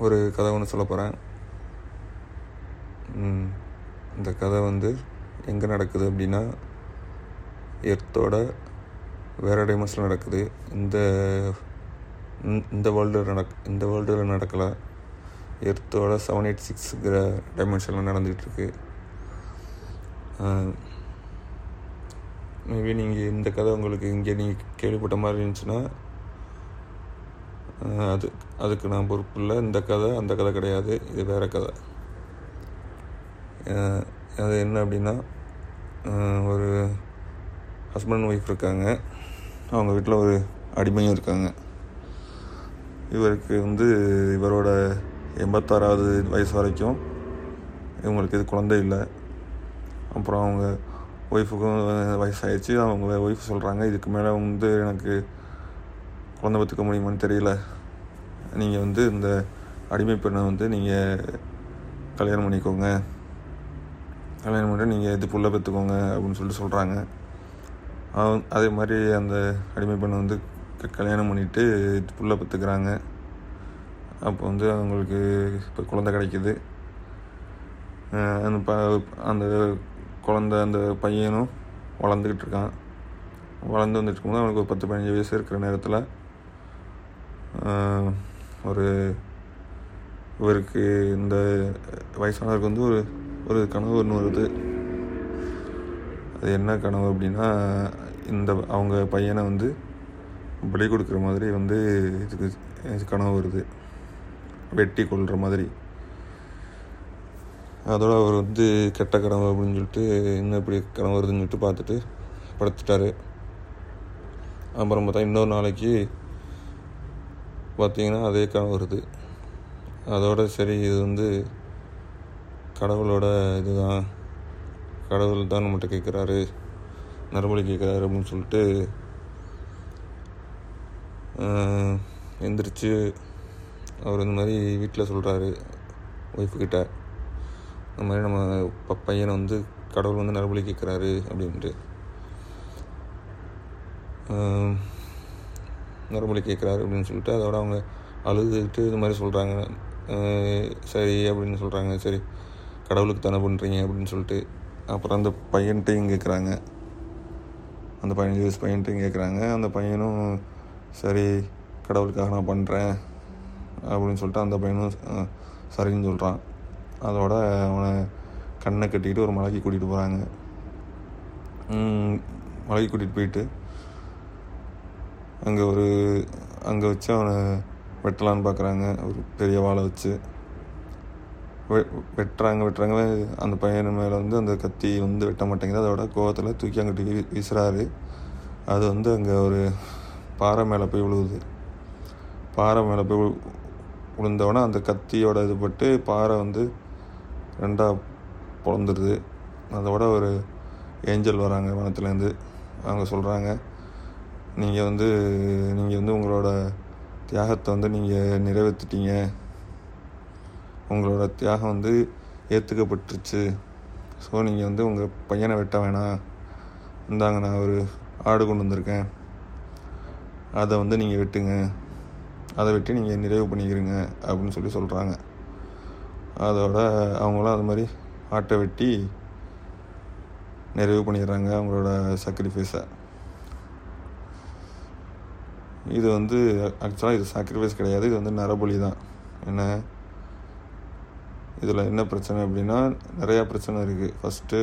ஒரு கதை ஒன்று சொல்ல போகிறேன் இந்த கதை வந்து எங்கே நடக்குது அப்படின்னா எர்த்தோட வேறு டைமஸில் நடக்குது. இந்த இந்த- வேர்ல்டில் நடக் இந்த வேர்ல்டில் நடக்கலை. எர்த்தோட செவன் எயிட் சிக்ஸுங்கிற டைமென்ஷனில் நடந்துகிட்ருக்கு மேபி நீங்கள் இந்த கதை உங்களுக்கு இங்கே நீங்கள் கேள்விப்பட்ட மாதிரி இருந்துச்சுன்னா அது அதுக்கு நான் பொறுப்பு இல்லை. இந்த கதை அந்த கதை கிடையாது. இது வேறு கதை. அது என்ன அப்படின்னா ஒரு ஹஸ்பண்ட் ஒய்ஃப் இருக்காங்க. அவங்க வீட்டில் ஒரு அடிமையும் இருக்காங்க. இவருக்கு வந்து இவரோட எண்பத்தாறாவது வயசு வரைக்கும் இவங்களுக்கு இது குழந்தை இல்லை. அப்புறம் அவங்க ஒய்ஃபுக்கும் வயசாகிடுச்சு அவங்க ஒய்ஃப் சொல்கிறாங்க இதுக்கு மேலே வந்து எனக்கு குழந்தை பெற்றுக்க முடியுமான்னு தெரியல. நீங்கள் வந்து இந்த அடிமை பெண்ணை வந்து நீங்கள் கல்யாணம் பண்ணிக்கோங்க. கல்யாணம் பண்ணிட்டு நீங்கள் இது புள்ள பெற்றுக்கோங்க அப்படின்னு சொல்லிட்டு சொல்கிறாங்க அவன் அதே மாதிரி அந்த அடிமை பெண்ணை வந்து க- கல்யாணம் பண்ணிவிட்டு புள்ள பெற்றுக்கிறாங்க அப்போ வந்து அவங்களுக்கு இப்போ குழந்தை கிடைக்கிது. அந்த ப அந்த குழந்த அந்த பையனும் வளர்ந்துக்கிட்டு இருக்கான். வளர்ந்து வந்துட்டு இருக்கும்போது அவனுக்கு ஒரு பத்து பதினஞ்சு வயசு இருக்கிற நேரத்தில் ஒரு இவருக்கு இந்த வயசானவருக்கு வந்து ஒரு ஒரு கனவு ஒன்று வருது. அது என்ன கனவு அப்படின்னா இந்த அவங்க பையனை வந்து பலி கொடுக்குற மாதிரி வந்து இதுக்கு கனவு வருது. வெட்டி கொள்கிற மாதிரி. அதோட அவர் வந்து கெட்ட கனவு அப்படின்னு சொல்லிட்டு இன்னும் இப்படி கனவு வருதுன்னு சொல்லிட்டு பார்த்துட்டு படுத்துட்டார். அப்புறம் பார்த்தா இன்னொரு நாளைக்கு பார்த்தீங்கன்னா அதே காலம் வருது. அதோட சரி இது வந்து கடவுளோட இதுதான். கடவுள் தான் நம்மகிட்ட கேட்குறாரு. நரபலி கேட்குறாரு அப்படின்னு சொல்லிட்டு எந்திரிச்சு அவர் இந்த மாதிரி வீட்டில் சொல்கிறாரு ஒய்ஃபுக்கிட்ட இந்த மாதிரி நம்ம ப- பையனை வந்து கடவுள் வந்து நரபலி கேட்குறாரு அப்படின்ட்டு. ஆஹ், கேட்குறாரு அப்படின்னு சொல்லிட்டு அதோட அவங்க அழுதுகிட்டு இது மாதிரி சொல்கிறாங்க சரி அப்படின்னு சொல்கிறாங்க சரி கடவுளுக்கு தானே பண்ணுறீங்க அப்படின்னு சொல்லிட்டு. அப்புறம் அந்த பையன்ட்டையும் கேட்குறாங்க. அந்த பதினஞ்சு வயசு பையன்ட்டையும் கேட்குறாங்க. அந்த பையனும் சரி கடவுளுக்காக நான் பண்ணுறேன் அப்படின்னு சொல்லிட்டு அந்த பையனும் சரின்னு சொல்கிறான் அதோட அவனை கண்ணை கட்டிக்கிட்டு ஒரு மலைக்கு கூட்டிகிட்டு போகிறாங்க மலைக்கு கூட்டிகிட்டு போயிட்டு அங்கே ஒரு அங்கே வச்சு அவனை வெட்டலான்னு பார்க்குறாங்க ஒரு பெரிய வாழை வச்சு. வெ வெட்டுறாங்க வெட்டுறாங்க அந்த பையன் மேலே வந்து அந்த கத்தி வந்து வெட்ட மாட்டேங்குது. அதோட கோவத்தில் தூக்கி அங்கிட்டு வீ வீசுறாரு. அது வந்து அங்கே ஒரு பாறை மேலே போய் விழுகுது பாறை மேலே போய் விழுந்தவொடனே அந்த கத்தியோட இது பட்டு பாறை வந்து ரெண்டாக பிறந்துடுது அதோட ஒரு ஏஞ்சல் வராங்க வனத்துலேருந்து அவங்க சொல்கிறாங்க நீங்கள் வந்து நீங்கள் வந்து உங்களோட தியாகத்தை வந்து நீங்கள் நிறைவேற்றிட்டீங்க உங்களோட தியாகம் வந்து ஏற்றுக்கப்பட்டுருச்சு ஸோ நீங்கள் வந்து உங்கள் பையனை வெட்ட வேணாம். இந்தாங்க நான் ஒரு ஆடு கொண்டு வந்திருக்கேன். அதை வந்து நீங்கள் வெட்டுங்க. அதை வெட்டி நீங்கள் நிறைவு பண்ணிக்கிறீங்க அப்படின்னு சொல்லி சொல்கிறாங்க அதோட அவங்களாம் அது மாதிரி ஆட்டை வெட்டி நிறைவு பண்ணிடுறாங்க அவங்களோட சாக்ரிஃபைஸை இது வந்து ஆக்சுவலாக இது சாக்ரிஃபைஸ் கிடையாது. இது வந்து நரபலி தான். என்ன? இதில் என்ன பிரச்சனை அப்படின்னா நிறையா பிரச்சனை இருக்குது ஃபஸ்ட்டு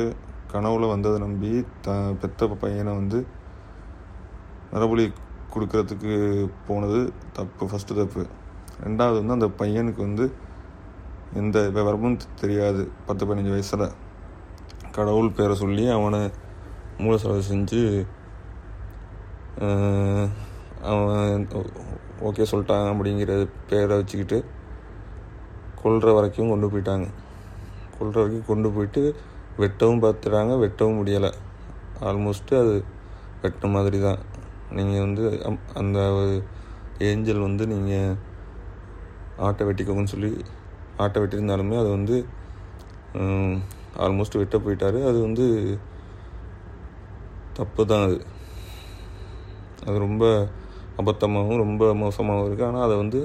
கனவுல வந்ததை நம்பி த பெத்த பையனை வந்து நரபலி கொடுக்கறதுக்கு போனது தப்பு ஃபஸ்ட்டு தப்பு. ரெண்டாவது வந்து அந்த பையனுக்கு வந்து எந்த விவரமும் தெரியாது. பத்து பதினஞ்சு வயசில். கடவுள் பேரை சொல்லி அவனை மூல செலவு செஞ்சு அவன் ஓகே சொல்லிட்டாங்க அப்படிங்கிற பேரை வச்சுக்கிட்டு கொல்ற வரைக்கும் கொண்டு போயிட்டாங்க. கொல்ற வரைக்கும் கொண்டு போயிட்டு வெட்டவும் பார்த்துட்டாங்க வெட்டவும் முடியலை. ஆல்மோஸ்ட்டு அது வெட்டின மாதிரி தான். நீங்கள் வந்து அம்- அந்த ஏஞ்சல் வந்து நீங்கள் ஆட்டை வெட்டிக்கோங்கன்னு சொல்லி ஆட்டை வெட்டியிருந்தாலுமே அது வந்து ஆல்மோஸ்ட் வெட்ட போயிட்டார். அது வந்து தப்பு தான் அது. அது ரொம்ப அபத்தமாகவும் ரொம்ப மோசமாகவும் இருக்குது ஆனால் அதை வந்து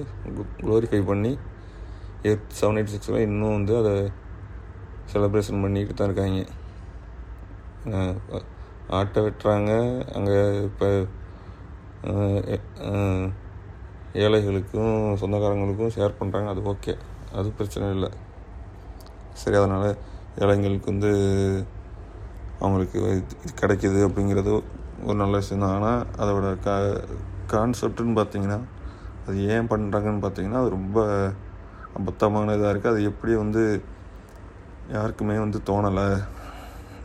க்ளோரிஃபை பண்ணி எயிட் செவன் எயிட் சிக்ஸில் இன்னும் வந்து அதை செலப்ரேஷன் பண்ணிக்கிட்டு தான் இருக்காங்க. ஆட்டை வெட்டுறாங்க. அங்கே இப்போ ஏழைகளுக்கும் சொந்தக்காரங்களுக்கும் ஷேர் பண்ணுறாங்க அது ஓகே அது பிரச்சனை இல்லை. சரி அதனால் ஏழைங்களுக்கு வந்து அவங்களுக்கு இது கிடைக்கிது அப்படிங்கிறது ஒரு நல்ல விஷயம் தான் ஆனால் அதோட க கான்செப்ட்னு பார்த்தீங்கன்னா அது ஏன் பண்ணுறாங்கன்னு பார்த்தீங்கன்னா அது ரொம்ப அபத்தமான இதாக இருக்குது அது எப்படி வந்து யாருக்குமே வந்து தோணலை.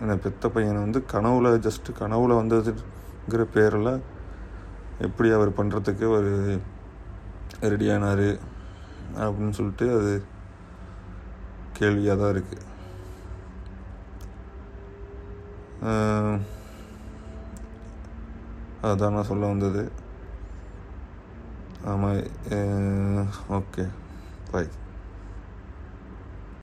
அந்த பெத்த பையனை வந்து கனவுல ஜஸ்ட்டு கனவுல வந்ததுங்கிற பேரில் எப்படி அவர் பண்ணுறதுக்கு ஒரு ரெடியானார் அப்படின்னு சொல்லிட்டு அது கேள்வியாக தான் இருக்குது அதுதான் நான் சொல்ல வந்தது. ஆமாம் ஓகே பாய்